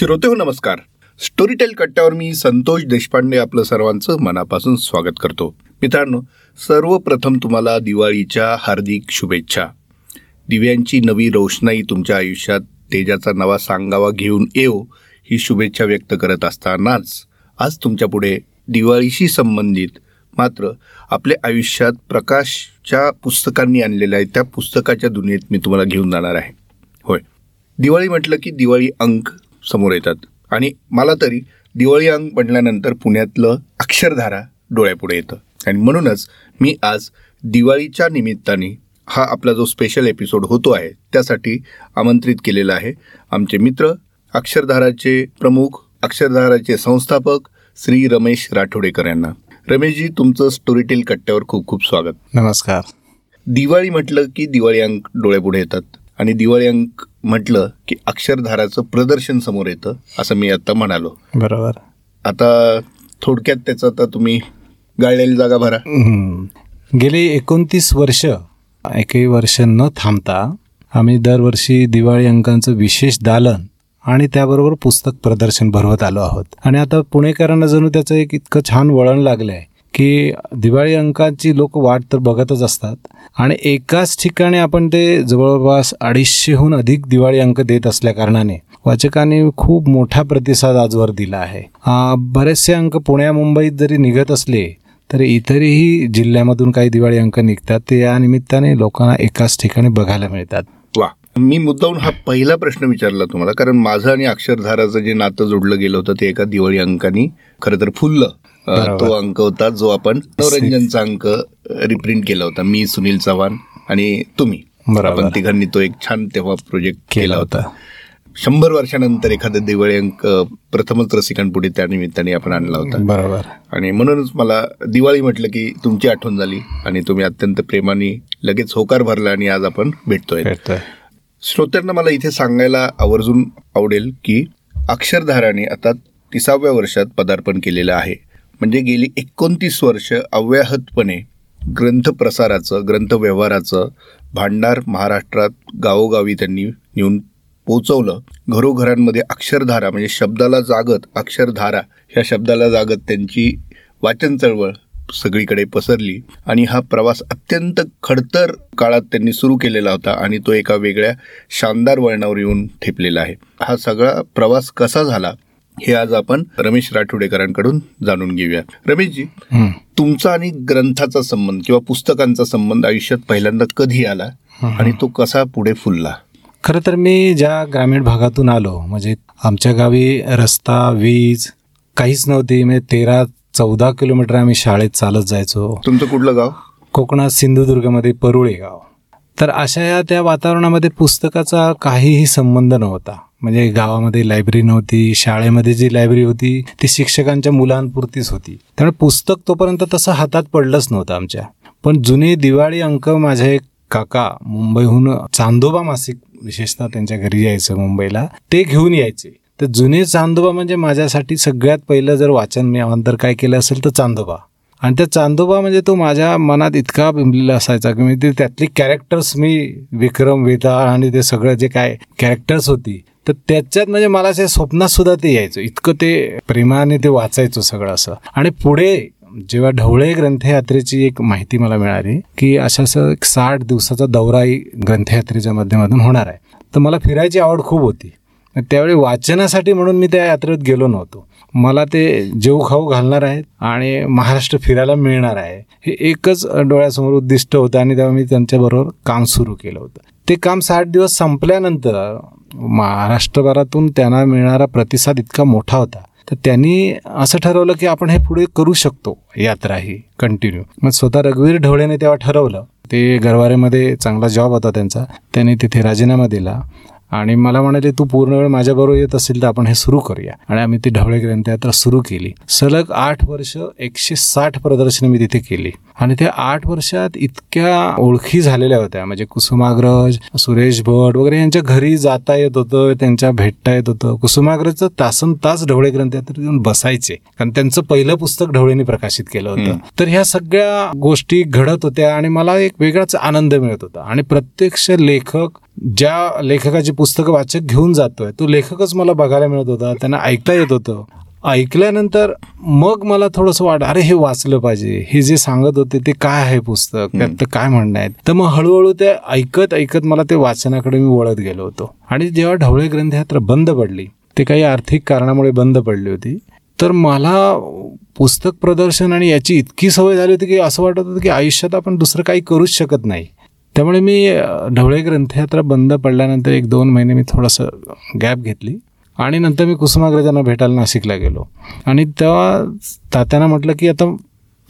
श्रोते हो नमस्कार. स्टोरीटेल कट्ट्यावर मी संतोष देशपांडे आपलं सर्वांचं मनापासून स्वागत करतो. मित्रांनो सर्वप्रथम तुम्हाला दिवाळीच्या हार्दिक शुभेच्छा. दिव्यांची नवी रोषणाई तुमच्या आयुष्यात तेजाचा नवा सांगावा घेऊन येऊ ही शुभेच्छा व्यक्त करत असतानाच आज तुमच्यापुढे दिवाळीशी संबंधित मात्र आपल्या आयुष्यात प्रकाशच्या पुस्तकांनी आणलेल्या आहे त्या पुस्तकाच्या दुनियेत मी तुम्हाला घेऊन जाणार आहे. होय. दिवाळी म्हटलं की दिवाळी अंक समोर येतात. आणि मला तरी दिवाळी अंक म्हटल्यानंतर पुण्यातलं अक्षरधारा डोळ्यापुढे येतं. आणि म्हणूनच मी आज दिवाळीच्या निमित्ताने हा आपला जो स्पेशल एपिसोड होतो आहे त्यासाठी आमंत्रित केलेला आहे. आमचे मित्र अक्षरधाराचे प्रमुख अक्षरधाराचे संस्थापक श्री रमेश राठोडेकर यांना. रमेशजी तुमचं स्टोरीटेल कट्ट्यावर खूप खूप स्वागत. नमस्कार. दिवाळी म्हटलं की दिवाळी अंक डोळ्यापुढे येतात. आणि दिवाळी अंक म्हटलं की अक्षरधाराचं प्रदर्शन समोर येतं असं मी आता म्हणालो. बरोबर. आता थोडक्यात त्याचं आता तुम्ही गाळलेली जागा भरा. गेली एकोणतीस वर्ष एकही वर्ष न थांबता आम्ही दरवर्षी दिवाळी अंकांचं विशेष दालन आणि त्याबरोबर पुस्तक प्रदर्शन भरवत आलो आहोत. आणि आता पुणेकरांना जणू त्याचं एक इतकं छान वळण लागलं आहे की दिवाळी अंकाची लोक वाट तर बघतच असतात. आणि एकाच ठिकाणी आपण ते जवळपास अडीचशेहून अधिक दिवाळी अंक देत असल्या कारणाने वाचकांनी खूप मोठा प्रतिसाद आजवर दिला आहे. बरेचसे अंक पुण्या मुंबईत जरी निघत असले तर इतरही जिल्ह्यामधून काही दिवाळी अंक निघतात ते या निमित्ताने लोकांना एकाच ठिकाणी बघायला मिळतात. वा. मी मुद्दाहून हा पहिला प्रश्न विचारला तुम्हाला कारण माझं आणि अक्षरधाराचं जे नातं जोडलं गेलं होतं ते एका दिवाळी अंकानी खरं तर फुललं. तो अंक होता जो आपण मनोरंजनचा अंक रिप्रिंट केला होता. मी सुनील चव्हाण आणि तुम्ही. बरोबर. आपण तिघांनी तो एक छान तेव्हा प्रोजेक्ट केला होता. शंभर वर्षानंतर एखादा दिवाळी अंक प्रथमच रसिकांपुढे त्या निमित्ताने आपण आणला होता. बरोबर. आणि म्हणूनच मला दिवाळी म्हटलं की तुमची आठवण झाली आणि तुम्ही अत्यंत प्रेमाने लगेच होकार भरला आणि आज आपण भेटतोय. श्रोत्यांना मला इथे सांगायला आवर्जून आवडेल की अक्षरधाराने आता तिसाव्या वर्षात पदार्पण केलेलं आहे. म्हणजे गेली एकोणतीस वर्ष अव्याहतपणे ग्रंथ प्रसाराचं ग्रंथ व्यवहाराचं भांडार महाराष्ट्रात गावोगावी त्यांनी नेऊन पोचवलं. घरोघरांमध्ये अक्षरधारा म्हणजे शब्दाला जागत अक्षरधारा ह्या शब्दाला जागत त्यांची वाचन चळवळ सगळीकडे पसरली आणि हा प्रवास अत्यंत खडतर काळात त्यांनी सुरू केलेला होता आणि तो एका वेगळ्या शानदार वळणावर येऊन ठेपलेला आहे. हा सगळा प्रवास कसा झाला? हे आज आपण रमेश राठोडेकरांकडून जाणून घेऊया. रमेशजी. तुमचा आणि ग्रंथाचा संबंध किंवा पुस्तकांचा संबंध आयुष्यात पहिल्यांदा कधी आला आणि तो कसा पुढे फुलला? खरं तर मी ज्या ग्रामीण भागातून आलो म्हणजे आमच्या गावी रस्ता वीज काहीच नव्हती. म्हणजे तेरा चौदा किलोमीटर आम्ही शाळेत चालत जायचो. तुमचं कुठलं गाव? कोकणात सिंधुदुर्गमध्ये परुळे गाव. तर अशा या त्या वातावरणामध्ये पुस्तकाचा काहीही संबंध नव्हता. म्हणजे गावामध्ये लायब्ररी नव्हती शाळेमध्ये जी लायब्ररी होती ती शिक्षकांच्या मुलांपुरतीच होती. त्यामुळे पुस्तक तोपर्यंत तसं हातात पडलंच नव्हतं आमच्या. पण जुने दिवाळी अंक माझे एक काका मुंबईहून चांदोबा मासिक विशेषतः त्यांच्या घरी यायचं मुंबईला ते घेऊन यायचे. तर जुने चांदोबा म्हणजे माझ्यासाठी सगळ्यात पहिलं जर वाचन मी अवांतर काय केलं असेल तर चांदोबा. आणि त्या चांदोबा म्हणजे तो माझ्या मनात इतका बिंबलेला असायचा की मी ते त्यातली कॅरेक्टर्स मी विक्रम वेदा आणि ते सगळं जे काय कॅरेक्टर्स होती तर त्याच्यात म्हणजे मला असे स्वप्नात सुद्धा ते यायचं. इतकं ते प्रेमाने ते वाचायचो सगळं असं. आणि पुढे जेव्हा ढवळे ग्रंथयात्रेची एक माहिती मला मिळाली की अशा असं एक साठ दिवसाचा दौराही ग्रंथयात्रेच्या माध्यमातून होणार आहे. तर मला फिरायची आवड खूप होती. त्यावेळी वाचनासाठी म्हणून मी त्या यात्रेत गेलो नव्हतो. मला ते जेव खाऊ घालणार आहेत आणि महाराष्ट्र फिरायला मिळणार आहे. हे एकच डोळ्यासमोर उद्दिष्ट होतं आणि तेव्हा मी त्यांच्याबरोबर काम सुरू केलं होतं. ते काम साठ दिवस संपल्यानंतर महाराष्ट्रभरातून त्यांना मिळणारा प्रतिसाद इतका मोठा होता. तर त्यांनी असं ठरवलं की आपण हे पुढे करू शकतो. यात्रा ही कंटिन्यू मग स्वतः रघुवीर ढवळेने तेव्हा ठरवलं. ते गरवारेमध्ये चांगला जॉब होता त्यांचा. त्यांनी तिथे राजीनामा दिला. आणि मला म्हणाले तू पूर्ण वेळ माझ्याबरोबर येत असेल तर आपण हे सुरू करूया. आणि आम्ही ती ढवळे ग्रंथयात्रा सुरू केली. सलग आठ वर्ष एकशे साठ प्रदर्शनं मी तिथे केली. आणि त्या आठ वर्षात इतक्या ओळखी झालेल्या होत्या. म्हणजे कुसुमाग्रज सुरेश भट वगैरे यांच्या घरी जाता येत होतं त्यांच्या भेटता येत होतं. कुसुमाग्रजचं तासन तास ढवळे ग्रंथयात्रेत येऊन बसायचे. कारण त्यांचं पहिलं पुस्तक ढवळेंनी प्रकाशित केलं होतं. तर ह्या सगळ्या गोष्टी घडत होत्या आणि मला एक वेगळाच आनंद मिळत होता. आणि प्रत्यक्ष लेखक ज्या लेखकाची पुस्तकं वाचक घेऊन जातोय तो लेखकच मला बघायला मिळत होता त्यांना ऐकता येत होतं. ऐकल्यानंतर मग मला थोडंसं वाट अरे हे वाचलं पाहिजे. हे जे सांगत होते ते काय आहे पुस्तक? त्यात काय म्हणणं आहेत तर मग हळूहळू ते ऐकत ऐकत मला ते वाचनाकडे मी वळत गेलो होतो. आणि जेव्हा ढवळे ग्रंथयात्रा बंद पडली ते काही आर्थिक कारणामुळे बंद पडली होती तर मला पुस्तक प्रदर्शन आणि याची इतकी सवय झाली होती की असं वाटत होतं की आयुष्यात आपण दुसरं काही करूच शकत नाही. त्यामुळे मी ढवळे ग्रंथयात्रा बंद पडल्यानंतर एक दोन महिने मी थोडंसं गॅप घेतली. आणि नंतर मी कुसुमाग्रजांना भेटायला नाशिकला गेलो. आणि तेव्हा तात्यांना म्हटलं की आता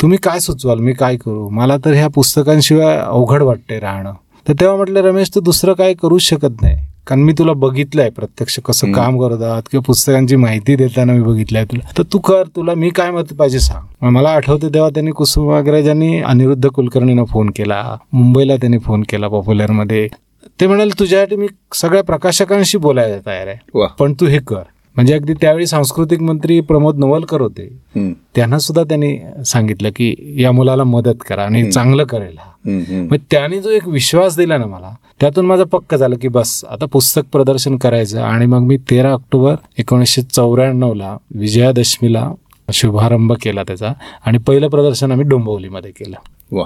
तुम्ही काय सुचवाल? मी काय करू? मला तर ह्या पुस्तकांशिवाय अवघड वाटते राहणं. तर तेव्हा म्हटलं रमेश तू दुसरं काय करूच शकत नाही. कारण मी तुला बघितलंय प्रत्यक्ष कसं काम करतात किंवा पुस्तकांची माहिती देताना मी बघितलंय तुला. तर तू कर तुला मी काय मत पाहिजे सांग. मला आठवतं तेव्हा त्यांनी कुसुमाग्रजांनी अनिरुद्ध कुलकर्णीनं फोन केला. मुंबईला त्यांनी फोन केला पॉप्युलरमध्ये ते म्हणाले तुझ्यासाठी मी सगळ्या प्रकाशकांशी बोलायला तयार आहे. पण तू हे कर. म्हणजे अगदी त्यावेळी सांस्कृतिक मंत्री प्रमोद नवलकर होते. त्यांना सुद्धा त्यांनी सांगितलं की या मुलाला मदत करा आणि चांगलं करेल मग त्याने जो एक विश्वास दिला ना मला त्यातून माझं पक्क झालं की बस आता पुस्तक प्रदर्शन करायचं आणि मग मी तेरा ऑक्टोबर एकोणीसशे चौऱ्याण्णव ला विजयादशमीला शुभारंभ केला त्याचा आणि पहिलं प्रदर्शन आम्ही डोंबिवलीमध्ये केलं. वा.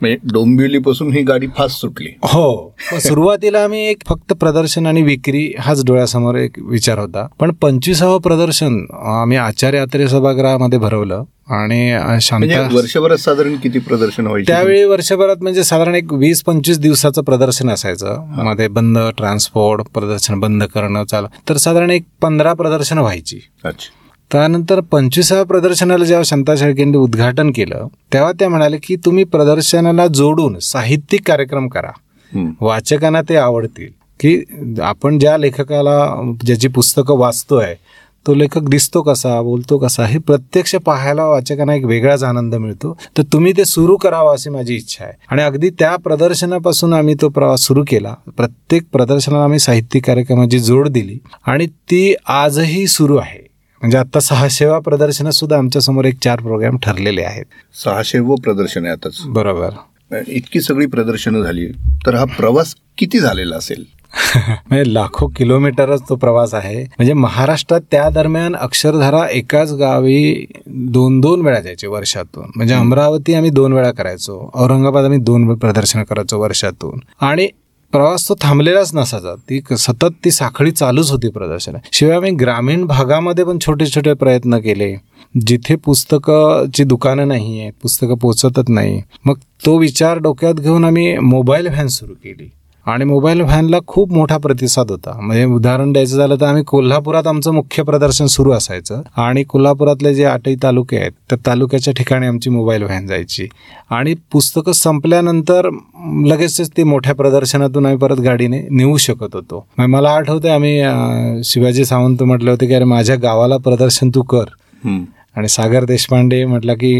म्हणजे डोंबिवलीपासून ही गाडी फास्ट सुटली. हो. सुरुवातीला आम्ही एक फक्त प्रदर्शन आणि विक्री हाच डोळ्यासमोर एक विचार होता. पण पंचवीसावं प्रदर्शन आम्ही आचार्य यात्रे सभागृहामध्ये भरवलं. आणि शांता वर्षभरात साधारण किती प्रदर्शन व्हायचे? त्यावेळी वर्षभरात म्हणजे साधारण एक वीस पंचवीस दिवसाचं प्रदर्शन असायचं. मध्ये बंद ट्रान्सपोर्ट प्रदर्शन बंद करणं चाल तर साधारण एक पंधरा प्रदर्शन व्हायची. अच्छा. त्यानंतर पंचवीसाव्या प्रदर्शनाला जेव्हा शांता शेळकेंनी उद्घाटन केलं तेव्हा ते म्हणाले की तुम्ही प्रदर्शनाला जोडून साहित्यिक कार्यक्रम करा. वाचकांना ते आवडतील. की आपण ज्या लेखकाला ज्याची पुस्तकं वाचतोय तो लेखक दिसतो कसा बोलतो कसा हे प्रत्यक्ष पाहायला वाचकांना एक वेगळाच आनंद मिळतो. तर तुम्ही ते सुरू करावं अशी माझी इच्छा आहे. आणि अगदी त्या प्रदर्शनापासून आम्ही तो प्रवास सुरू केला. प्रत्येक प्रदर्शनाला आम्ही साहित्यिक कार्यक्रमाची जोड दिली. आणि ती आजही सुरू आहे. म्हणजे आता सहाशेवा प्रदर्शनात सुद्धा आमच्यासमोर एक चार प्रोग्राम ठरलेले आहेत. सहाशेव प्रदर्शन आहे आताच. बरोबर. इतकी सगळी प्रदर्शनं झाली. तर हा प्रवास किती झालेला असेल? म्हणजे लाखो किलोमीटरच तो प्रवास आहे. म्हणजे महाराष्ट्रात त्या दरम्यान अक्षरधारा एकाच गावी दोन दोन वेळा जायचे वर्षातून. म्हणजे अमरावती आम्ही दोन वेळा करायचो. औरंगाबाद आम्ही दोन प्रदर्शन करायचो वर्षातून. आणि प्रवास तो थांबलेलाच नसायचा. ती सतत ती साखळी चालूच होती प्रदर्शन. शिवाय आम्ही ग्रामीण भागामध्ये पण छोटे छोटे प्रयत्न केले. जिथे पुस्तकाची दुकानं नाही आहेत पुस्तकं पोचतच नाही. मग तो विचार डोक्यात घेऊन आम्ही मोबाईल व्हॅन सुरू केली. आणि मोबाईल व्हॅनला खूप मोठा प्रतिसाद होता. म्हणजे उदाहरण द्यायचं झालं तर आम्ही कोल्हापुरात आमचं मुख्य प्रदर्शन सुरू असायचं आणि कोल्हापुरातले जे आठही तालुके आहेत त्या तालुक्याच्या ठिकाणी आमची मोबाईल व्हॅन जायची. आणि पुस्तकं संपल्यानंतर लगेचच ती मोठ्या प्रदर्शनातून आम्ही परत गाडीने नेऊ शकत होतो. म्हणजे मला आठवते आम्ही शिवाजी सावंत म्हटले होते की अरे माझ्या गावाला प्रदर्शन तू कर. आणि सागर देशपांडे म्हटलं की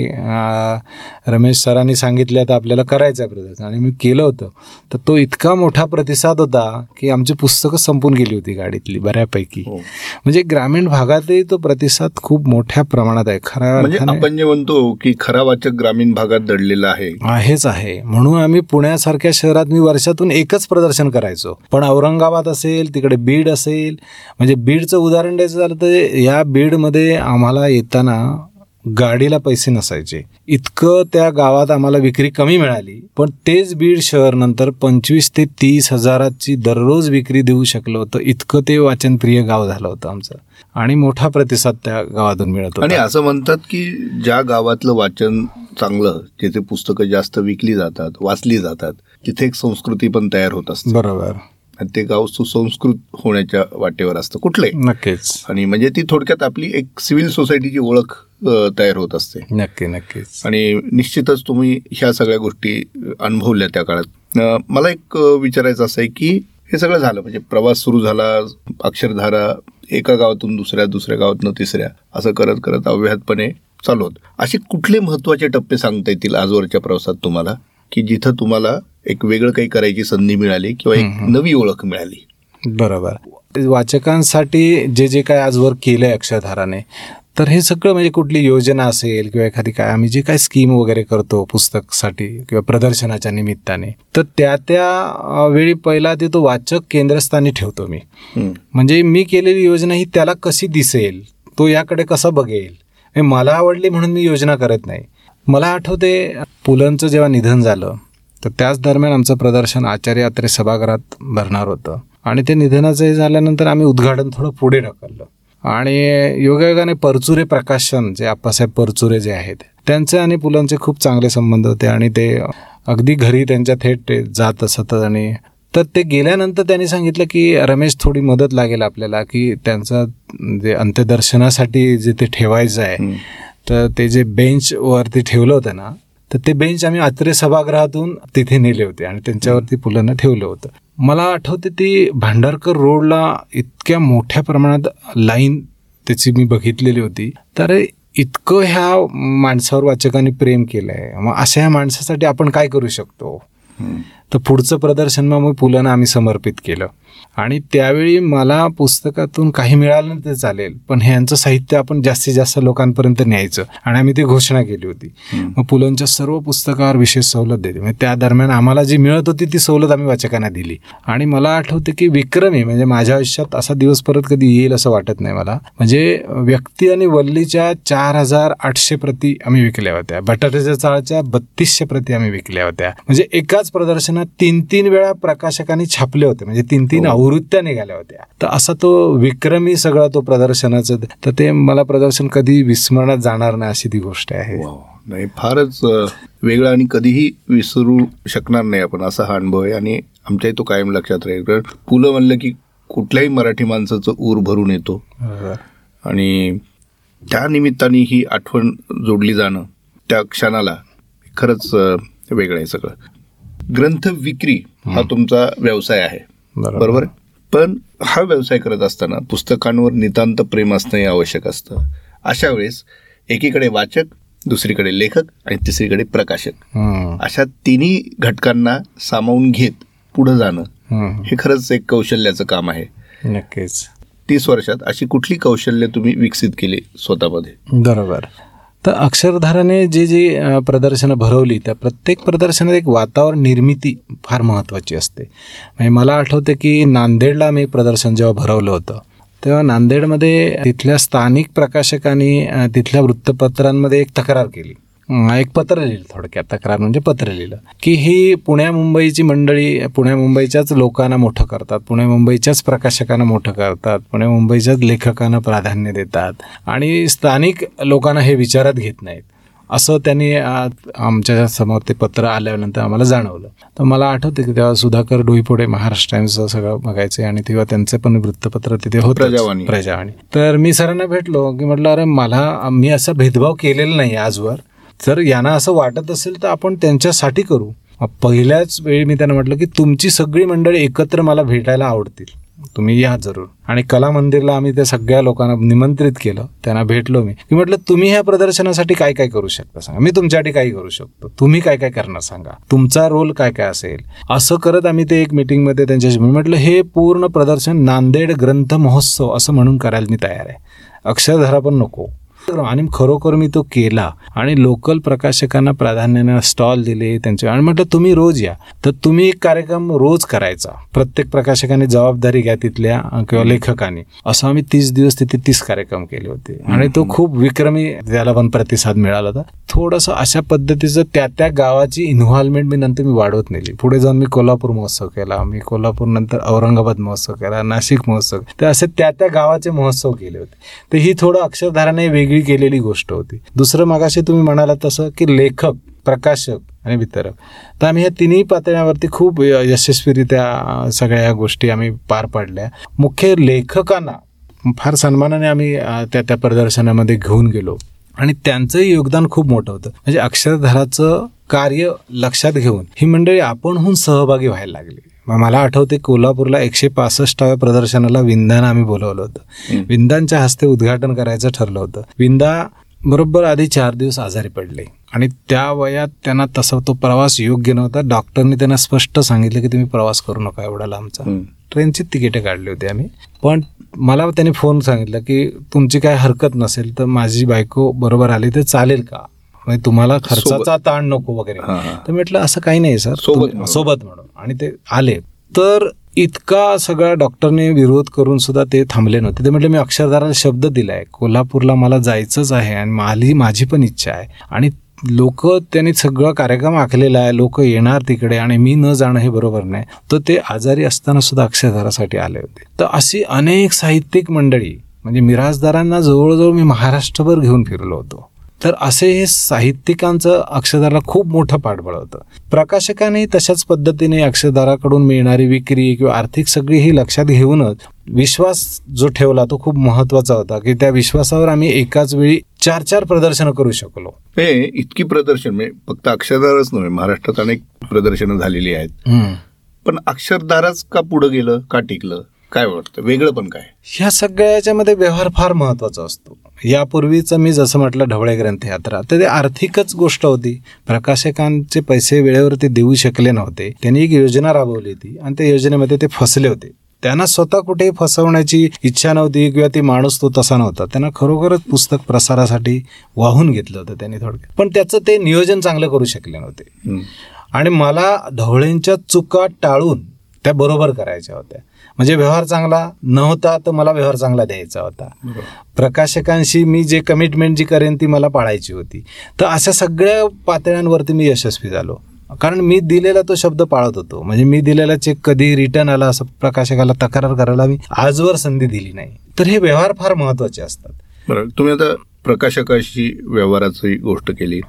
रमेश सरांनी सांगितले आता आपल्याला करायचं आहे प्रदर्शन. आणि मी केलं होतं. तर तो इतका मोठा प्रतिसाद होता की आमची पुस्तकं संपून गेली होती गाडीतली बऱ्यापैकी. हो. म्हणजे ग्रामीण भागातही तो प्रतिसाद खूप मोठ्या प्रमाणात आहे. खरा म्हणजे आपण जे म्हणतो की खरा वाचक ग्रामीण भागात दडलेला आहे. आहेच आहे. म्हणून आम्ही पुण्यासारख्या शहरात मी वर्षातून एकच प्रदर्शन करायचो. पण औरंगाबाद असेल तिकडे बीड असेल म्हणजे बीडचं उदाहरण द्यायचं झालं तर या बीडमध्ये आम्हाला येताना गाडीला पैसे नसायचे. इतकं त्या गावात आम्हाला विक्री कमी मिळाली पण तेच बीड शहर नंतर पंचवीस ते तीस हजाराची दररोज विक्री देऊ शकलो होतं. इतकं ते वाचनप्रिय गाव झालं होतं आमचं. आणि मोठा प्रतिसाद त्या गावातून मिळत आणि असं म्हणतात की ज्या गावातलं वाचन चांगलं जिथे पुस्तकं जास्त विकली जातात वाचली जातात तिथे एक संस्कृती पण तयार होत असते. बरोबर. आणि ते गाव सुसंस्कृत होण्याच्या वाटेवर असतं कुठले नक्कीच. आणि म्हणजे ती थोडक्यात आपली एक सिव्हिल सोसायटीची ओळख तयार होत असते. नक्की नक्कीच. आणि निश्चितच तुम्ही ह्या सगळ्या गोष्टी अनुभवल्या त्या काळात. मला एक विचारायचं असं आहे की हे सगळं झालं म्हणजे प्रवास सुरू झाला अक्षरधारा एका गावातून दुसऱ्या दुसऱ्या गावातून तिसऱ्या असं करत करत अव्याहतपणे चालू होत. असे कुठले महत्त्वाचे टप्पे सांगता येतील आजवरच्या प्रवासात तुम्हाला? की जिथं तुम्हाला एक वेगळं काही करायची संधी मिळाली किंवा एक नवी ओळख मिळाली. बरोबर. वाचकांसाठी जे जे काय आजवर केलंय अक्षरधाराने तर हे सगळं म्हणजे कुठली योजना असेल किंवा एखादी काय आम्ही जे काय स्कीम वगैरे करतो पुस्तकसाठी किंवा प्रदर्शनाच्या निमित्ताने तर त्या त्या वेळी पहिला ते तो वाचक केंद्रस्थानी ठेवतो मी. म्हणजे मी केलेली योजना ही त्याला कशी दिसेल तो याकडे कसा बघेल? हे मला आवडली म्हणून मी योजना करत नाही. मला आठवते पुलंचं जेव्हा निधन झालं तर त्याच दरम्यान आमचं प्रदर्शन आचार्य यात्रे सभागृहात भरणार होतं. आणि ते निधनाचं हे झाल्यानंतर आम्ही उद्घाटन थोडं पुढे ढकललं. आणि योगायोगाने परचुरे प्रकाशन जे आप्पासाहेब परचुरे जे आहेत त्यांचे आणि पुलांचे खूप चांगले संबंध होते आणि ते अगदी घरी त्यांच्या थेट ते जात असत आणि तर ते गेल्यानंतर त्यांनी सांगितलं की रमेश थोडी मदत लागेल आपल्याला की त्यांचं जे अंत्यदर्शनासाठी जे ते ठेवायचं आहे तर ते जे बेंच वरती ठेवलं होतं ना तर ते बेंच आम्ही आत्रे सभागृहातून तिथे नेले होते आणि त्यांच्यावरती पुलांना ठेवलं होतं. मला आठवते ती भांडारकर रोडला इतक्या मोठ्या प्रमाणात लाईन त्याची मी बघितलेली होती. तर इतकं ह्या माणसावर वाचकांनी प्रेम केलंय. मग अशा ह्या माणसासाठी आपण काय करू शकतो. तर पुढचं प्रदर्शन मग मग पुलांना आम्ही समर्पित केलं. आणि त्यावेळी मला पुस्तकातून काही मिळालं नाही ते चालेल पण ह्यांचं साहित्य आपण जास्तीत जास्त लोकांपर्यंत न्यायचं. आणि आम्ही ती घोषणा केली होती. मग पुलंच्या सर्व पुस्तकावर विशेष सवलत दिली म्हणजे त्या दरम्यान आम्हाला जी मिळत होती ती सवलत आम्ही वाचकांना दिली. आणि मला आठवते की विक्रमी म्हणजे माझ्या आयुष्यात असा दिवस परत कधी येईल असं वाटत नाही मला. म्हणजे व्यक्ती आणि वल्लीच्या चार हजार आठशे प्रती आम्ही विकल्या होत्या. बटाट्याच्या चाळच्या बत्तीसशे प्रती आम्ही विकल्या होत्या. म्हणजे एकाच प्रदर्शनात तीन तीन वेळा प्रकाशकांनी छापले होते. म्हणजे तीन तीन हो. आवृत्त्या निघाल्या होत्या. तर असा तो विक्रमी सगळा तो प्रदर्शनाचं. तर ते मला प्रदर्शन कधी विस्मरणात जाणार नाही अशी ती गोष्ट आहे. नाही फारच वेगळा आणि कधीही विसरू शकणार नाही आपण असा हा अनुभव आहे. आणि आमच्याही तो कायम लक्षात राहील. कारण पु ल म्हणलं की कुठल्याही मराठी माणसाचं ऊर भरून येतो. आणि त्या निमित्ताने ही आठवण जोडली जाणं त्या क्षणाला खरंच वेगळं आहे सगळं. ग्रंथ विक्री हा तुमचा व्यवसाय आहे. बरोबर? पण हा व्यवसाय करत असताना पुस्तकांवर नितांत प्रेम असणं हे आवश्यक असतं. अशा वेळेस एकीकडे वाचक दुसरीकडे लेखक आणि तिसरीकडे प्रकाशक. अशा तिन्ही घटकांना सामावून घेत पुढे जाणं. हे खरंच एक कौशल्याचं काम आहे. नक्कीच. तीस वर्षात अशी कुठली कौशल्य तुम्ही विकसित केली स्वतःमध्ये? बरोबर. तर अक्षरधाराने जे जी प्रदर्शनं भरवली त्या प्रत्येक प्रदर्शनात एक वातावरण निर्मिती फार महत्त्वाची असते. म्हणजे मला आठवते की नांदेडला मी एक प्रदर्शन जेव्हा भरवलं होतं तेव्हा नांदेडमध्ये तिथल्या स्थानिक प्रकाशकांनी तिथल्या वृत्तपत्रांमध्ये एक तक्रार केली. एक पत्र लिहिलं थोडक्यात तक्रार म्हणजे पत्र लिहिलं की ही पुण्या मुंबईची मंडळी पुण्या मुंबईच्याच लोकांना मोठं करतात पुणे मुंबईच्याच प्रकाशकांना मोठं करतात पुणे मुंबईच्याच लेखकांना प्राधान्य देतात आणि स्थानिक लोकांना हे विचारात घेत नाहीत. असं त्यांनी आमच्यासमोर ते पत्र आल्यानंतर आम्हाला जाणवलं. तर मला आठवते की तेव्हा सुधाकर डोईपोडे महाराष्ट्र टाइम्सचं सगळं बघायचे आणि तेव्हा त्यांचं पण वृत्तपत्र तिथे होतं प्रजावाणी. प्रजावाणी. तर मी सरांना भेटलो की म्हटलं अरे मला मी असा भेदभाव केलेला नाही आजवर. जर यांना असं वाटत असेल तर आपण त्यांच्यासाठी करू. पहिल्याच वेळी मी त्यांना म्हटलं की तुमची सगळी मंडळी एकत्र मला भेटायला आवडतील. तुम्ही या जरूर. आणि कला मंदिरला आम्ही त्या सगळ्या लोकांना निमंत्रित केलं. त्यांना भेटलो मी. की म्हटलं तुम्ही ह्या प्रदर्शनासाठी काय काय करू शकता सांगा. मी तुमच्यासाठी काही करू शकतो. तुम्ही काय काय करणार सांगा. तुमचा रोल काय काय असेल? असं करत आम्ही ते एक मिटिंगमध्ये त्यांच्याशी मी म्हटलं हे पूर्ण प्रदर्शन नांदेड ग्रंथ महोत्सव असं म्हणून करायला मी तयार आहे. अक्षरधारा पण नको. आणि खरोखर मी तो केला. आणि लोकल प्रकाशकांना प्राधान्याने स्टॉल दिले त्यांचे आणि म्हटलं तुम्ही रोज या. तर तुम्ही एक कार्यक्रम रोज करायचा. प्रत्येक प्रकाशकाने जबाबदारी घ्या तिथल्या किंवा लेखकाने. असं आम्ही तीस दिवस तिथे तीस कार्यक्रम केले होते. आणि तो खूप विक्रमी त्याला पण प्रतिसाद मिळाला होता. थोडंसं अशा पद्धतीचं त्या त्या गावाची इन्व्हॉल्वमेंट मी नंतर मी वाढवत नेली. पुढे जाऊन मी कोल्हापूर महोत्सव केला. मी कोल्हापूर नंतर औरंगाबाद महोत्सव केला नाशिक महोत्सव. तर असे त्या त्या गावाचे महोत्सव केले होते. तर ही थोडं अक्षरधाराने वेगळी केलेली गोष्ट होती. दुसरं मागाशी तुम्ही म्हणाला तसं की लेखक प्रकाशक आणि वितरक. तर आम्ही ह्या तिन्ही पातळ्यावरती खूप यशस्वीरित्या सगळ्या या गोष्टी आम्ही पार पाडल्या. मुख्य लेखकांना फार सन्मानाने आम्ही त्या त्या प्रदर्शनामध्ये घेऊन गेलो. आणि त्यांचंही योगदान खूप मोठं होतं. म्हणजे अक्षरधाराचं कार्य लक्षात घेऊन ही मंडळी आपणहून सहभागी व्हायला लागली. मला आठवते कोल्हापूरला एकशे पासष्टाव्या प्रदर्शनाला विंदानं आम्ही बोलवलं होतं. विंदांच्या हस्ते उद्घाटन करायचं ठरलं होतं. विंदा बरोबर आधी चार दिवस आजारी पडले. आणि त्या वयात त्यांना तसा तो प्रवास योग्य नव्हता. डॉक्टरनी त्यांना स्पष्ट सांगितलं की तुम्ही प्रवास करू नका एवढा लांबचा. ट्रेनची तिकीटं काढली होती आम्ही. पण मला त्यांनी फोन सांगितलं की तुमची काय हरकत नसेल तर माझी बायको बरोबर आली तर चालेल का? म्हणजे तुम्हाला खर्चाचा ताण नको वगैरे. तर म्हटलं असं काही नाही सर. सोबत. सोबत म्हणून. आणि ते आले. तर इतका सगळा डॉक्टरने विरोध करून सुद्धा ते थांबले नव्हते. ते म्हटले मी अक्षरधाराला शब्द दिलाय. कोल्हापूरला मला जायचंच आहे आणि माझी माझी पण इच्छा आहे. आणि लोक त्यांनी सगळं कार्यक्रम आखलेला आहे. लोक येणार तिकडे आणि मी न जाणं हे बरोबर नाही. तर ते आजारी असताना सुद्धा अक्षरधारासाठी आले होते. तर अशी अनेक साहित्यिक मंडळी म्हणजे मिराजदारांना जवळजवळ मी महाराष्ट्रभर घेऊन फिरलो होतो. तर असे हे साहित्यिकांचं अक्षरधाराला खूप मोठं पाठबळ होतं. प्रकाशकाने तशाच पद्धतीने अक्षरधाराकडून मिळणारी विक्री किंवा आर्थिक सगळी ही लक्षात घेऊनच विश्वास जो ठेवला तो खूप महत्त्वाचा होता की त्या विश्वासावर आम्ही एकाच वेळी चार चार प्रदर्शनं करू शकलो. हे इतकी प्रदर्शन म्हणजे फक्त अक्षरधारच नव्हे महाराष्ट्रात अनेक प्रदर्शनं झालेली आहेत. पण अक्षरधारच का पुढे गेलं का टिकलं? काय वाटतं? वेगळं पण काय? ह्या सगळ्या याच्यामध्ये व्यवहार फार महत्त्वाचा असतो. यापूर्वीचं मी जसं म्हटलं ढवळे ग्रंथयात्रा तर ते आर्थिकच गोष्ट होती. प्रकाशकांचे पैसे वेळेवरती देऊ शकले नव्हते. त्यांनी एक योजना राबवली होती आणि त्या योजनेमध्ये ते फसले होते. त्यांना स्वतः कुठेही फसवण्याची इच्छा नव्हती किंवा ती माणूस तो तसा नव्हता. त्यांना खरोखरच पुस्तक प्रसारासाठी वाहून घेतलं होतं त्यांनी थोडक्यात. पण त्याचं ते नियोजन चांगलं करू शकले नव्हते. आणि मला ढवळेंच्या चुका टाळून त्या बरोबर करायच्या होत्या. म्हणजे व्यवहार चांगला नव्हता तर मला व्यवहार चांगला द्यायचा होता. प्रकाशकांशी मी जे कमिटमेंट जी करेन ती मला पाळायची होती. तर अशा सगळ्या पातळ्यांवरती मी यशस्वी झालो. कारण मी दिलेला तो शब्द पाळत होतो. म्हणजे मी दिलेला चेक कधी रिटर्न आला असं प्रकाशकाला तक्रार करायला मी आजवर संधी दिली नाही. तर हे व्यवहार फार महत्त्वाचे असतात. तुम्ही आता प्रकाशकाशी व्यवहाराची गोष्ट केली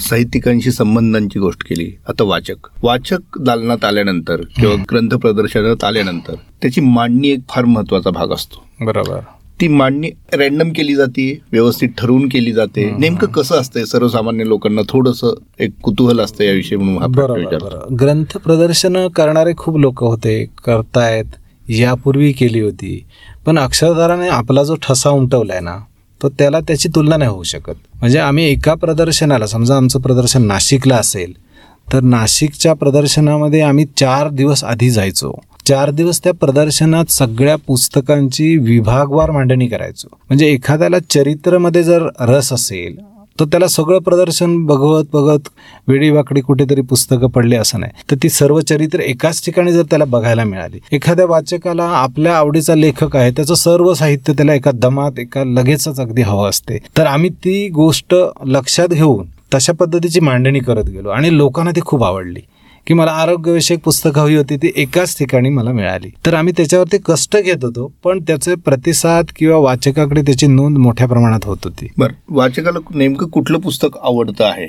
साहित्यिकांशी संबंधांची गोष्ट केली. आता वाचक. वाचक दालनात आल्यानंतर किंवा ग्रंथ प्रदर्शनात आल्यानंतर त्याची मांडणी एक फार महत्त्वाचा भाग असतो. बरोबर. ती मांडणी रॅन्डम केली जाते व्यवस्थित ठरवून केली जाते. नेमकं कसं असतंय? सर्वसामान्य लोकांना थोडंसं एक कुतूहल असतं याविषयी म्हणून ग्रंथ प्रदर्शन करणारे खूप लोक होते करतायत यापूर्वी केली होती. पण अक्षरधाराने आपला जो ठसा उमटवलाय ना तो त्याला त्याची तुलना नाही होऊ शकत. म्हणजे आम्ही एका प्रदर्शनाला समजा आमचं प्रदर्शन नाशिकला असेल तर नाशिकच्या प्रदर्शनामध्ये आम्ही चार दिवस आधी जायचो. चार दिवस त्या प्रदर्शनात सगळ्या पुस्तकांची विभागवार मांडणी करायचो. म्हणजे एखाद्याला चरित्रमध्ये जर रस असेल तर त्याला सगळं प्रदर्शन बघवत बघत वेडीवाकडी कुठेतरी पुस्तकं पडले असं नाही. तर ती सर्व चरित्र एकाच ठिकाणी जर त्याला बघायला मिळाली एखाद्या वाचकाला आपल्या आवडीचा लेखक आहे त्याचं सर्व साहित्य त्याला एका दमात एका लगेचच अगदी हवं असते. तर आम्ही ती गोष्ट लक्षात घेऊन तशा पद्धतीची मांडणी करत गेलो आणि लोकांना ती खूप आवडली. की मला आरोग्यविषयक पुस्तक हवी होती ती एकाच ठिकाणी मला मिळाली. तर आम्ही त्याच्यावरती कष्ट घेत होतो पण त्याचे प्रतिसाद किंवा वाचकाकडे त्याची नोंद मोठ्या प्रमाणात होत होती. बरं वाचकाला नेमकं कुठलं पुस्तक आवडतं आहे.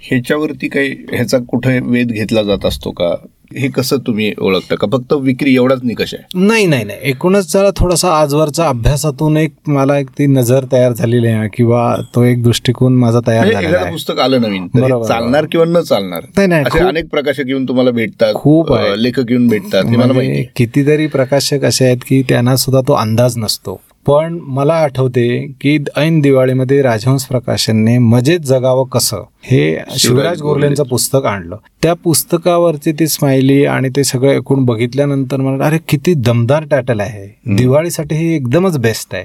ह्याच्यावरती काही ह्याचा कुठे वेध घेतला जात असतो का? हे कसं तुम्ही ओळखता? का फक्त विक्री एवढाच निकष आहे? नाही नाही नाही. एकूणच जरा थोडासा आजवरचा अभ्यासातून एक मला एक ती नजर तयार झालेली आहे किंवा तो एक दृष्टिकोन माझा तयार म्हणजे झालेला पुस्तक आलं नवीन. चालणार किंवा न चालणार? नाही, नाही, अनेक प्रकाशक येऊन तुम्हाला भेटतात खूप लेखक येऊन भेटतात मला म्हणजे. कितीतरी प्रकाशक असे आहेत की त्यांना सुद्धा तो अंदाज नसतो. पण मला आठवते की ऐन दिवाळीमध्ये राजहंस प्रकाशनने मजेत जगावं कसं हे शिवराज गोरलेंचं पुस्तक आणलं. त्या पुस्तकावरची ती स्माइली आणि ते सगळं ऐकून बघितल्यानंतर मला अरे किती दमदार टायटल आहे. दिवाळीसाठी हे एकदमच बेस्ट आहे.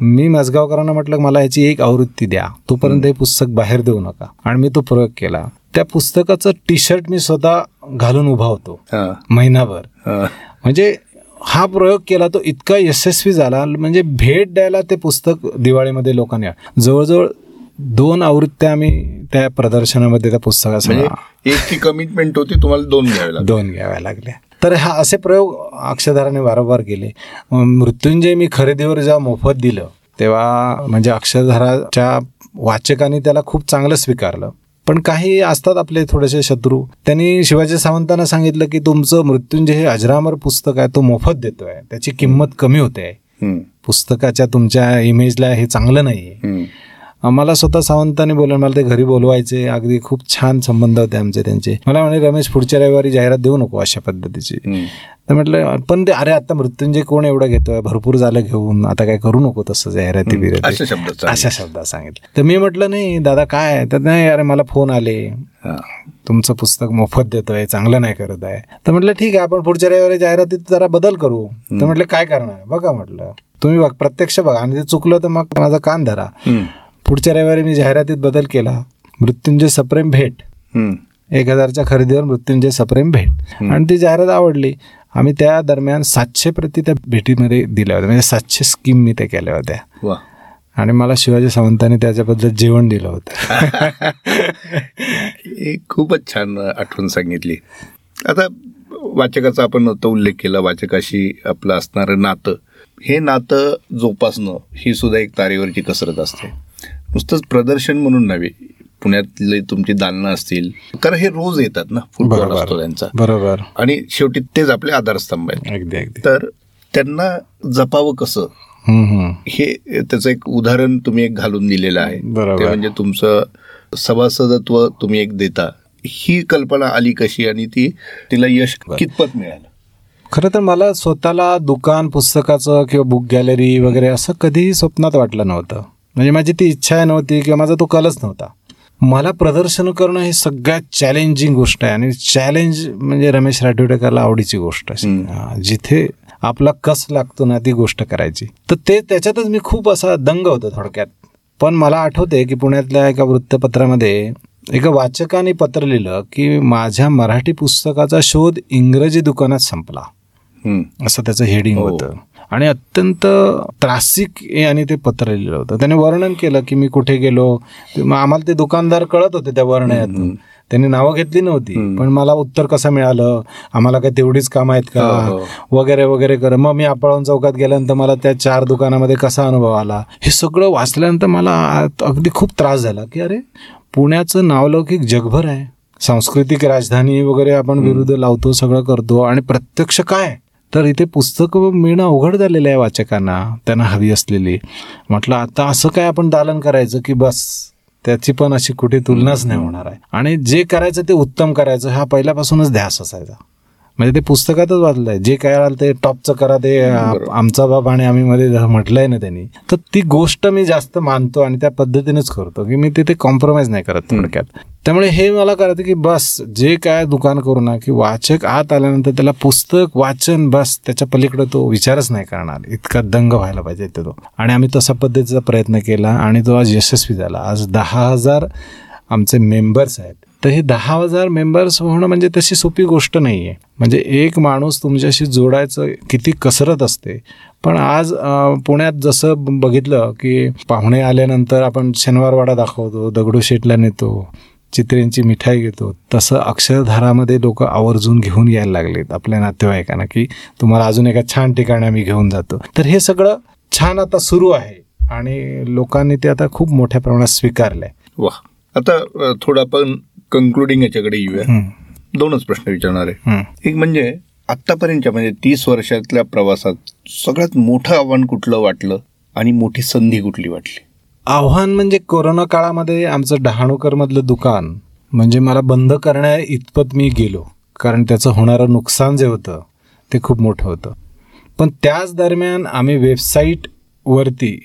मी मजगावकरांना म्हटलं मला याची एक आवृत्ती द्या. तोपर्यंत हे पुस्तक बाहेर देऊ नका. आणि मी तो प्रयोग केला. त्या पुस्तकाचं टी शर्ट मी स्वतः घालून उभा होतो. महिनाभर. म्हणजे हा प्रयोग केला तो इतका यशस्वी झाला म्हणजे भेट द्यायला ते पुस्तक दिवाळीमध्ये लोकांनी जवळजवळ दोन आवृत्त्या आम्ही त्या प्रदर्शनामध्ये त्या पुस्तकासमोर म्हणजे एक ती कमिटमेंट होती तुम्हाला दोन घ्यावे लागले. दोन घ्याव्या लागल्या तर हा असे प्रयोग अक्षरधाराने वारंवार केले. मृत्युंजय मी खरेदीवर जेव्हा मोफत दिलं तेव्हा म्हणजे अक्षरधाराच्या वाचकांनी त्याला खूप चांगलं स्वीकारलं. पण काही असतात आपले थोडेसे शत्रू. त्यांनी शिवाजी सावंतांना सांगितलं की तुमचं मृत्युंजय हे अजरामर पुस्तक आहे तो मोफत देतोय. त्याची किंमत कमी होते. पुस्तकाच्या तुमच्या इमेजला हे चांगलं नाही हम्म. मला स्वतः सावंतांनी बोलवलं मला ते घरी बोलवायचे. अगदी खूप छान संबंध होते आमचे त्यांचे. मला म्हणे रमेश पुढच्या रविवारी जाहिरात देऊ नको अशा पद्धतीची. तर म्हटलं पण ते अरे आता मृत्युंजय कोण एवढं घेतोय? भरपूर झालं घेऊन. आता काय करू नको तसं जाहिराती बिराती. अशा शब्दात सांगितलं. तर मी म्हटलं नाही दादा काय आहे?" तर नाही अरे मला फोन आले. तुमचं पुस्तक मोफत देतोय चांगलं नाही करत आहे. तर म्हटलं ठीक आहे आपण पुढच्या रविवारी जाहिरातीत जरा बदल करू. तर म्हटलं काय करणार? बघा म्हटलं तुम्ही बघ प्रत्यक्ष बघा. आणि ते चुकलं तर मग माझा कान धरा. पुढच्या रविवारी मी जाहिरातीत बदल केला. मृत्युंजय सप्रेम भेट. एक हजारच्या खरेदीवर मृत्युंजय सप्रेम भेट. आणि ती जाहिरात आवडली. आम्ही त्या दरम्यान सातशे प्रति त्या भेटीमध्ये दिल्या होत्या. म्हणजे सातशे स्कीम मी त्या केल्या होत्या. वा आणि मला शिवाजी सावंतांनी त्याच्याबद्दल जेवण दिलं होतं. एक खूपच छान आठवण सांगितली. आता वाचकाचा आपण आता उल्लेख केला वाचकाशी आपलं असणारं नातं. हे नातं जोपासणं ही सुद्धा एक तारेवरची कसरत असते. नुसतंच प्रदर्शन म्हणून नव्हे पुण्यातले तुमची दालनं असतील. कारण हे रोज येतात ना फुटबॉल असतो त्यांचा. बरोबर. आणि शेवटी तेच आपले आधारस्तंभ आहेत. तर त्यांना जपावं कसं. हे त्याचं एक उदाहरण तुम्ही एक घालून दिलेलं आहे. ते म्हणजे तुमचं सभासदत्व तुम्ही एक देता. ही कल्पना आली कशी आणि ती तिला यश कितपत मिळालं? खरं तर मला स्वतःला दुकान पुस्तकाचं किंवा बुक गॅलरी वगैरे असं कधीही स्वप्नात वाटलं नव्हतं. म्हणजे माझी ती इच्छा नव्हती किंवा माझा तो कलच नव्हता मला प्रदर्शन करणं ही सगळ्यात चॅलेंजिंग गोष्ट आहे आणि चॅलेंज म्हणजे रमेश राठोडेकरला आवडीची गोष्ट अशी. हम्म. हा, जिथे आपला कस लागतो ना ती गोष्ट करायची तर ते त्याच्यातच मी खूप असा दंग होतो थोडक्यात पण मला आठवते की पुण्यातल्या एका वृत्तपत्रामध्ये एका वाचकाने पत्र लिहिलं की माझ्या मराठी पुस्तकाचा शोध इंग्रजी दुकानात संपला. असं त्याचं हेडिंग हो. होतं आणि अत्यंत त्रासिक आणि ते पत्र लिहिलं होतं. त्याने वर्णन केलं की मी कुठे गेलो आम्हाला ते दुकानदार कळत होते त्या वर्णयातून त्यांनी नावं घेतली नव्हती पण मला उत्तर कसं मिळालं? आम्हाला काय तेवढीच काम आहेत का? हो, वगैरे वगैरे कर मग मी आपळून चौकात गेल्यानंतर मला त्या चार दुकानामध्ये कसा अनुभव आला? हे सगळं वाचल्यानंतर मला अगदी खूप त्रास झाला की अरे पुण्याचं नावलौकिक जगभर आहे. सांस्कृतिक राजधानी वगैरे आपण विरुद्ध लावतो सगळं करतो. आणि प्रत्यक्ष काय? तर इथे पुस्तकं मिळणं अवघड झालेलं आहे वाचकांना त्यांना हवी असलेली. म्हटलं आता असं काय आपण दालन करायचं की बस त्याची पण अशी कुठे तुलनाच नाही होणार आहे. आणि जे करायचं ते उत्तम करायचं हा पहिल्यापासूनच ध्यास असायचा. म्हणजे ते पुस्तकातच वाचलंय. जे काय आलं ते टॉपचं करा ते आमचा बाप आणि आम्ही मध्ये म्हटलंय ना त्यांनी. तर ती गोष्ट मी जास्त मानतो आणि त्या पद्धतीनेच करतो की मी तिथे कॉम्प्रोमाइज नाही करत थोडक्यात. त्यामुळे हे मला करायचं की बस जे काय दुकान करू ना की वाचक आत आल्यानंतर त्याला पुस्तक वाचन बस त्याच्या पलीकडे तो विचारच नाही करणार. इतका दंग व्हायला पाहिजे ते तो. आणि आम्ही तसा पद्धतीचा प्रयत्न केला आणि तो आज यशस्वी झाला. आज दहा हजार आमचे मेंबर्स आहेत. तर हे दहा हजार मेंबर्स होणं म्हणजे तशी सोपी गोष्ट नाही आहे म्हणजे एक माणूस तुमच्याशी जोडायचं किती कसरत असते. पण आज पुण्यात जसं बघितलं की पाहुणे आल्यानंतर आपण शनिवारवाडा दाखवतो दगडूशेठला नेतो चित्रेंची मिठाई घेतो तसं अक्षरधारामध्ये लोक आवर्जून घेऊन यायला लागलेत आपल्या नातेवाईकांना की तुम्हाला अजून एका छान ठिकाणी आम्ही घेऊन जातो. तर हे सगळं छान आता सुरू आहे आणि लोकांनी ते आता खूप मोठ्या प्रमाणात स्वीकारलंय. वा आता थोडं आपण कन्क्लुडिंग याच्याकडे येऊया. दोनच प्रश्न विचारणार आहे. एक म्हणजे आतापर्यंतच्या म्हणजे तीस वर्षातल्या प्रवासात सगळ्यात मोठं आव्हान कुठलं वाटलं आणि मोठी संधी कुठली वाटली? आव्हान म्हणजे कोरोना काळामध्ये आमचं डहाणूकर मधलं दुकान म्हणजे मला बंद करण्या इतपत मी गेलो. कारण त्याचं होणारं नुकसान जे होतं ते खूप मोठं होतं. पण त्याच दरम्यान आम्ही वेबसाईटवरती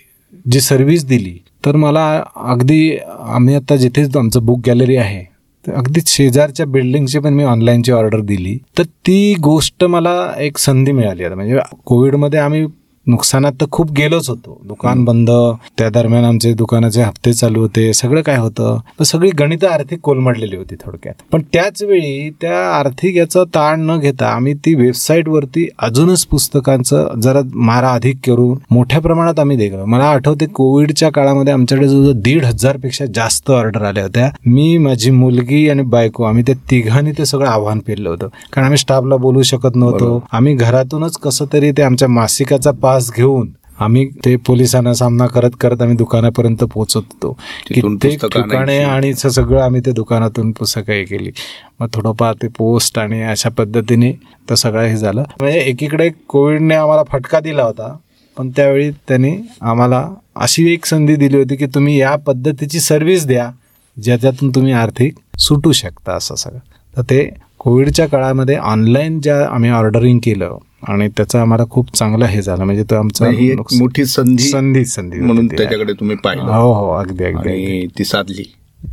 जी सर्व्हिस दिली तर मला अगदी आम्ही आता जिथे आमचं बुक गॅलरी आहे तर अगदी शेजारच्या बिल्डिंगची पण मी ऑनलाईनची ऑर्डर दिली. तर ती गोष्ट मला एक संधी मिळाली आता. म्हणजे कोविडमध्ये आम्ही नुकसानात तर खूप गेलोच होतो. दुकान बंद त्या दरम्यान आमचे दुकानाचे हप्ते चालू होते सगळं काय होतं. तर सगळी गणितं आर्थिक कोलमडलेली होती थोडक्यात. पण त्याच वेळी त्या आर्थिक याचा ताण न घेता आम्ही ती वेबसाईटवरती अजूनच पुस्तकांचं जरा मारा अधिक करून मोठ्या प्रमाणात आम्ही देखलो. मला आठवते कोविडच्या काळामध्ये आमच्याकडे जवळजवळ दीड हजारपेक्षा जास्त ऑर्डर आल्या होत्या. मी माझी मुलगी आणि बायको आम्ही त्या तिघांनी ते सगळं आव्हान पेरलं होतं. कारण आम्ही स्टाफला बोलू शकत नव्हतो. आम्ही घरातूनच कसं तरी ते आमच्या मासिकाचा पास घेऊन आम्ही ते पोलिसांना सामना करत करत आम्ही दुकानापर्यंत पोहोचत. होतो कित्येक ठिकाणे. आणि सगळं आम्ही ते दुकानातून पुस्तकं हे केली. मग थोडंफार ते पोस्ट आणि अशा पद्धतीने तर सगळं हे झालं. म्हणजे एकीकडे कोविडने आम्हाला फटका दिला होता पण त्यावेळी त्यांनी आम्हाला अशी एक संधी दिली होती की तुम्ही या पद्धतीची सर्व्हिस द्या ज्याच्यातून तुम्ही आर्थिक सुटू शकता असं सगळं. तर ते कोविडच्या काळामध्ये ऑनलाईन ज्या आम्ही ऑर्डरिंग केलं आणि त्याचा आम्हाला खूप चांगला हे झालं. म्हणजे तो आमचा ही एक मोठी संधी संधी संधी म्हणून. त्याच्याकडे तुम्ही पाहिलं. हो हो अगदी अगदी ती साधली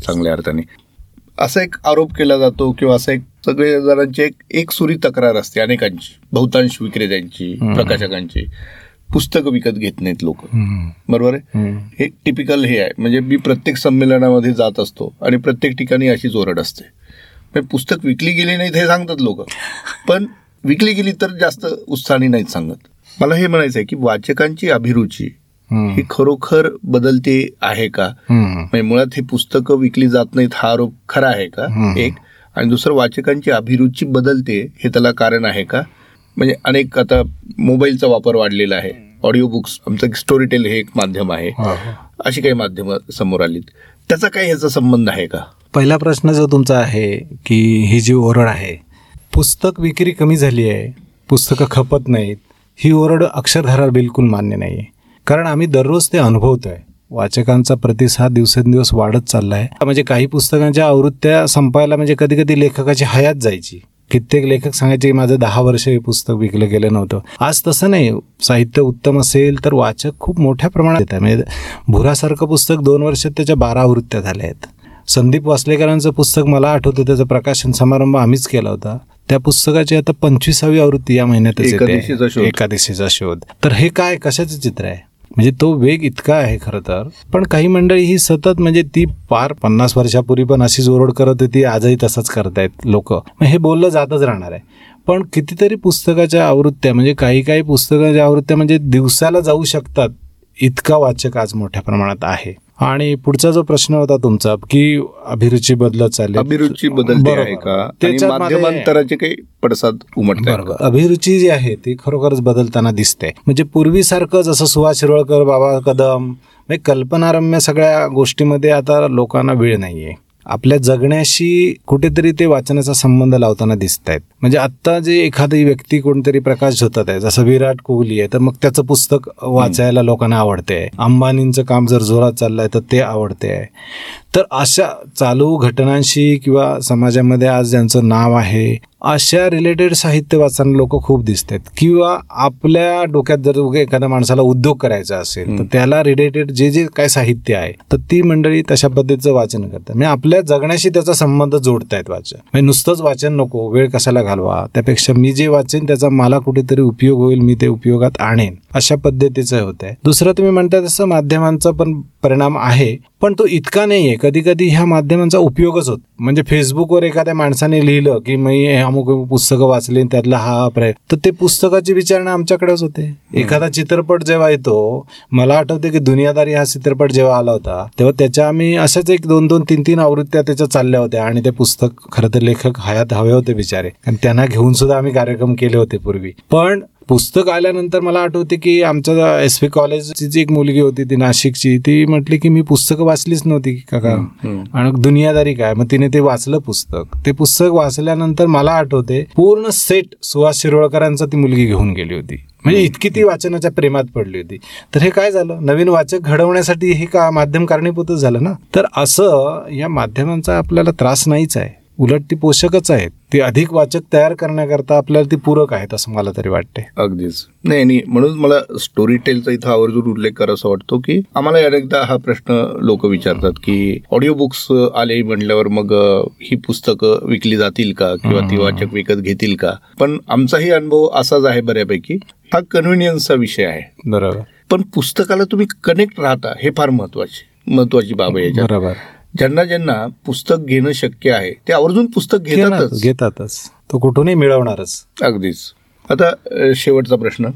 चांगल्या अर्थाने. असा एक आरोप केला जातो किंवा असा एक सगळे जणांची एक एक सुरी तक्रार असते अनेकांची. बहुतांश विक्रेत्यांची प्रकाशकांची. पुस्तकं विकत घेत नाहीत लोक. बरोबर आहे? हे टिपिकल हे आहे. म्हणजे मी प्रत्येक संमेलनामध्ये जात असतो आणि प्रत्येक ठिकाणी अशीच ओरड असते. म्हणजे पुस्तक विकली गेली नाहीत हे सांगतात लोक. पण विकली गेली तर जास्त उत्साहाने नाहीत सांगत. मला हे म्हणायचं आहे की वाचकांची अभिरुची ही खरोखर बदलते आहे का? म्हणजे मुळात हे पुस्तकं विकली जात नाहीत हा आरोप खरा आहे का? एक. आणि दुसरं वाचकांची अभिरुची बदलते हे त्याला कारण आहे का? म्हणजे अनेक आता मोबाईलचा वापर वाढलेला आहे. ऑडिओ बुक्स आमचं स्टोरी टेल हे एक माध्यम आहे. अशी काही माध्यमं समोर आलीत. त्याचा काही ह्याचा संबंध आहे का? पहिला प्रश्न जो तुमचा आहे की ही जी ओरड आहे पुस्तक विक्री कमी झाली आहे. पुस्तकं खपत नाहीत. ही ओरड अक्षरधारा बिलकुल मान्य नाही आहे कारण आम्ही दररोज ते अनुभवतो आहे वाचकांचा प्रतिसाद दिवसेंदिवस वाढत चालला आहे म्हणजे काही पुस्तकांच्या आवृत्त्या संपायला म्हणजे कधी कधी लेखकाची हयात जायची. कित्येक लेखक सांगायचे की माझं दहा वर्ष हे पुस्तक विकलं गेलं नव्हतं. आज तसं नाही. साहित्य उत्तम असेल तर वाचक खूप मोठ्या प्रमाणात येत आहे म्हणजे भुरासारखं पुस्तक दोन वर्षात त्याच्या बारा आवृत्त्या झाल्या आहेत. संदीप वासलेकरांचं पुस्तक मला आठवतं. त्याचं प्रकाशन समारंभ आम्हीच केला होता. त्या पुस्तकाची आता पंचवीसावी आवृत्ती या महिन्यातच एकादशीचा येते शोध. एकादशीचा शोध. तर हे काय? कशाचं चित्र आहे? म्हणजे तो वेग इतका आहे खरं तर. पण काही मंडळी ही सतत म्हणजे ती पार पन्नास वर्षापूर्वी पण अशीच ओरड करत होती आजही तसंच करतायत लोक. हे बोललं जातच राहणार आहे. पण कितीतरी पुस्तकाच्या आवृत्त्या म्हणजे काही काही पुस्तकाच्या आवृत्त्या म्हणजे दिवसाला जाऊ शकतात इतका वाचक आज मोठ्या प्रमाणात आहे. आणि पुढचा जो प्रश्न होता तुमचा की अभिरुची बदलत चालली अभिरुची बदलते. आहे का? माध्यमांतराचे काही पडसाद उमटत बरोबर. अभिरुची जी आहे ती खरोखरच बदलताना दिसते. म्हणजे पूर्वीसारखं जसं सुहास शिरोळकर बाबा कदम म्हणजे कल्पनारम्य सगळ्या गोष्टीमध्ये आता लोकांना वेळ नाहीये. आपल्या जगण्याशी कुठेतरी ते वाचनाचा संबंध लावताना दिसत आहेत म्हणजे आत्ता जे एखादी व्यक्ती कोणतरी प्रकाश झोतात आहे जसं विराट कोहली आहे तर मग त्याचं पुस्तक वाचायला लोकांना आवडते. अंबानींचं काम जर जोरात चाललंय तर ते आवडते. आहे तर अशा चालू घटनांशी किंवा समाजामध्ये आज ज्यांचं नाव आहे अशा रिलेटेड साहित्य वाचताना लोक खूप दिसत आहेत किंवा आपल्या डोक्यात जर एखाद्या माणसाला उद्योग करायचा असेल तर त्याला रिलेटेड जे जे काय साहित्य आहे तर ती मंडळी तशा पद्धतीचं वाचन करतात. म्हणजे आपल्या जगण्याशी त्याचा संबंध जोडतायत वाचन. म्हणजे नुसतंच वाचन नको वेळ कशाला घालवा? त्यापेक्षा मी जे वाचेन त्याचा मला कुठेतरी उपयोग होईल मी ते उपयोगात आणेन. अशा पद्धतीचं होत आहे. दुसरं तुम्ही म्हणता तसं माध्यमांचा पण परिणाम आहे पण तो इतका नाहीये. कधी कधी ह्या माध्यमांचा उपयोगच होत म्हणजे फेसबुकवर एखाद्या माणसाने लिहिलं की मी हे अमुक पुस्तकं वाचली आणि त्यातला हा हा प्रय तर ते पुस्तकाची विचारणा आमच्याकडेच होते. एखादा चित्रपट जेव्हा येतो मला आठवते की दुनियादारी हा चित्रपट जेव्हा आला होता तेव्हा त्याच्या आम्ही अशाच एक दोन दोन तीन तीन आवृत्त्या त्याच्या चालल्या होत्या आणि ते पुस्तक खरं तर लेखक हयात हवे होते बिचारे. आणि त्यांना घेऊन सुद्धा आम्ही कार्यक्रम केले होते पूर्वी. पण पुस्तक आल्यानंतर मला आठवते की आमच्या एस व्ही कॉलेजची जी एक मुलगी होती ती नाशिकची ती म्हटली की मी पुस्तकं वाचलीच नव्हती काका. आणि दुनियादारी काय? मग तिने ते वाचलं पुस्तक. ते पुस्तक वाचल्यानंतर मला आठवते पूर्ण सेट सुहास शिरोळकरांचा ती मुलगी घेऊन गेली होती. म्हणजे इतकी ती वाचनाच्या प्रेमात पडली होती. तर हे काय झालं? नवीन वाचक घडवण्यासाठी हे का माध्यम कारणीभूतच झालं ना? तर असं या माध्यमांचा आपल्याला त्रास नाहीच आहे. उलट ती पोषकच आहेत. ती अधिक वाचक तयार करण्याकरता आपल्याला ती पूरक आहेत असं मला तरी वाटते अगदीच. नाही नाही म्हणून मला स्टोरी टेलचा इथं आवर्जून उल्लेख करायचा वाटतो की आम्हाला अनेकदा हा प्रश्न लोक विचारतात की ऑडिओ बुक्स आले म्हणल्यावर मग ही पुस्तकं विकली जातील का किंवा ती वाचक विकत घेतील का? पण आमचाही अनुभव असाच आहे बऱ्यापैकी. हा कन्व्हिनियन्सचा विषय आहे. बरोबर. पण पुस्तकाला तुम्ही कनेक्ट राहता हे फार महत्त्वाचे महत्वाची बाब आहे बरोबर. ज्यांना ज्यांना पुस्तक घेणं शक्य आहे ते आवर्जून पुस्तक घेतातच. घेतातच. तो कुठूनही मिळवणारच. अगदीच. आता शेवटचा प्रश्न.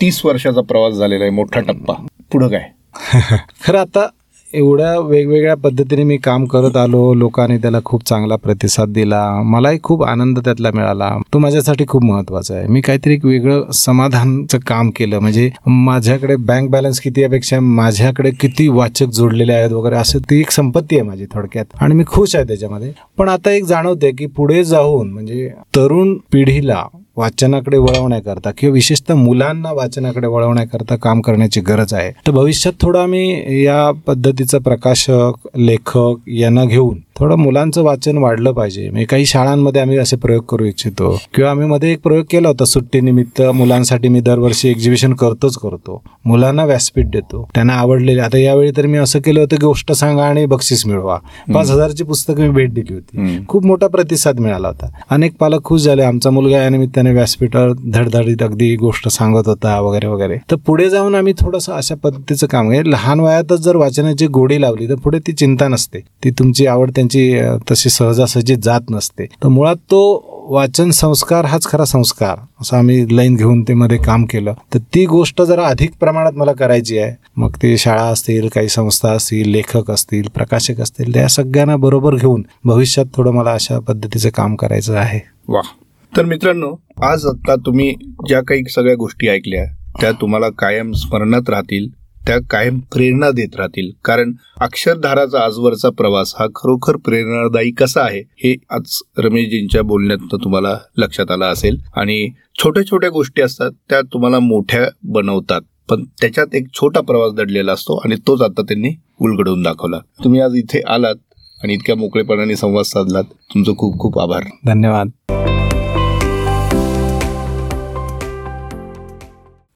तीस वर्षाचा प्रवास झालेला आहे मोठा टप्पा. पुढं काय? खरं आता एवढ्या वेगवेगळ्या पद्धतीने मी काम करत आलो. लोकांनी त्याला खूप चांगला प्रतिसाद दिला. मलाही खूप आनंद त्यातला मिळाला. तो माझ्यासाठी खूप महत्त्वाचा आहे. मी काहीतरी एक वेगळं समाधानचं काम केलं. म्हणजे माझ्याकडे बँक बॅलन्स किती यापेक्षा माझ्याकडे किती वाचक जोडलेले आहेत वगैरे असं ती एक संपत्ती आहे माझी थोडक्यात. आणि मी खुश आहे त्याच्यामध्ये. पण आता एक जाणवते की पुढे जाऊन म्हणजे तरुण पिढीला वाचनाकडे वळवण्याकरता किंवा विशेषतः मुलांना वाचनाकडे वळवण्याकरता काम करण्याची गरज आहे. तर भविष्यात थोडं आम्ही या पद्धतीचं प्रकाशक लेखक यांना घेऊन थोडं मुलांचं वाचन वाढलं पाहिजे. म्हणजे काही शाळांमध्ये आम्ही असे प्रयोग करू इच्छितो. किंवा आम्ही मध्ये एक प्रयोग केला होता सुट्टीनिमित्त मुलांसाठी मी दरवर्षी एक्झिबिशन करतोच करतो. मुलांना व्यासपीठ देतो. त्यांना आवडलेले. आता यावेळी तर मी असं केलं होतं की गोष्ट सांगा आणि बक्षीस मिळवा. पाच हजारची पुस्तकं मी भेट दिली होती. खूप मोठा प्रतिसाद मिळाला होता. अनेक पालक खुश झाले. आमचा मुलगा या निमित्ताने व्यासपीठावर धडधडीत अगदी गोष्ट सांगत होता वगैरे वगैरे. तर पुढे जाऊन आम्ही थोडंसं अशा पद्धतीचं काम आहे लहान वयातच जर वाचनाची गोडी लावली तर पुढे ती चिंता नसते. ती तुमची आवड त्यांची तशी सहजासहजी जात नसते. तर मुळात तो वाचन संस्कार हाच खरा संस्कार. असं आम्ही लाईन घेऊन ते मध्ये काम केलं. तर ती गोष्ट जरा अधिक प्रमाणात मला करायची आहे. मग ते शाळा असतील काही संस्था असतील लेखक असतील प्रकाशक असतील त्या सगळ्यांना बरोबर घेऊन भविष्यात थोडं मला अशा पद्धतीचं काम करायचं आहे. वा तर मित्रांनो आज आता तुम्ही ज्या काही सगळ्या गोष्टी ऐकल्या त्या तुम्हाला कायम स्मरणात राहतील. त्या कायम प्रेरणा देत राहतील. कारण अक्षरधाराचा आजवरचा प्रवास हा खरोखर प्रेरणादायी कसा आहे हे आज रमेशजींच्या बोलण्यात तुम्हाला लक्षात आलं असेल. आणि छोट्या छोट्या गोष्टी असतात त्या तुम्हाला मोठ्या बनवतात. पण त्याच्यात एक छोटा प्रवास दडलेला असतो आणि तोच आता त्यांनी उलगडवून दाखवला. तुम्ही आज इथे आलात आणि इतक्या मोकळेपणाने संवाद साधलात. तुमचं खूप खूप आभार. धन्यवाद.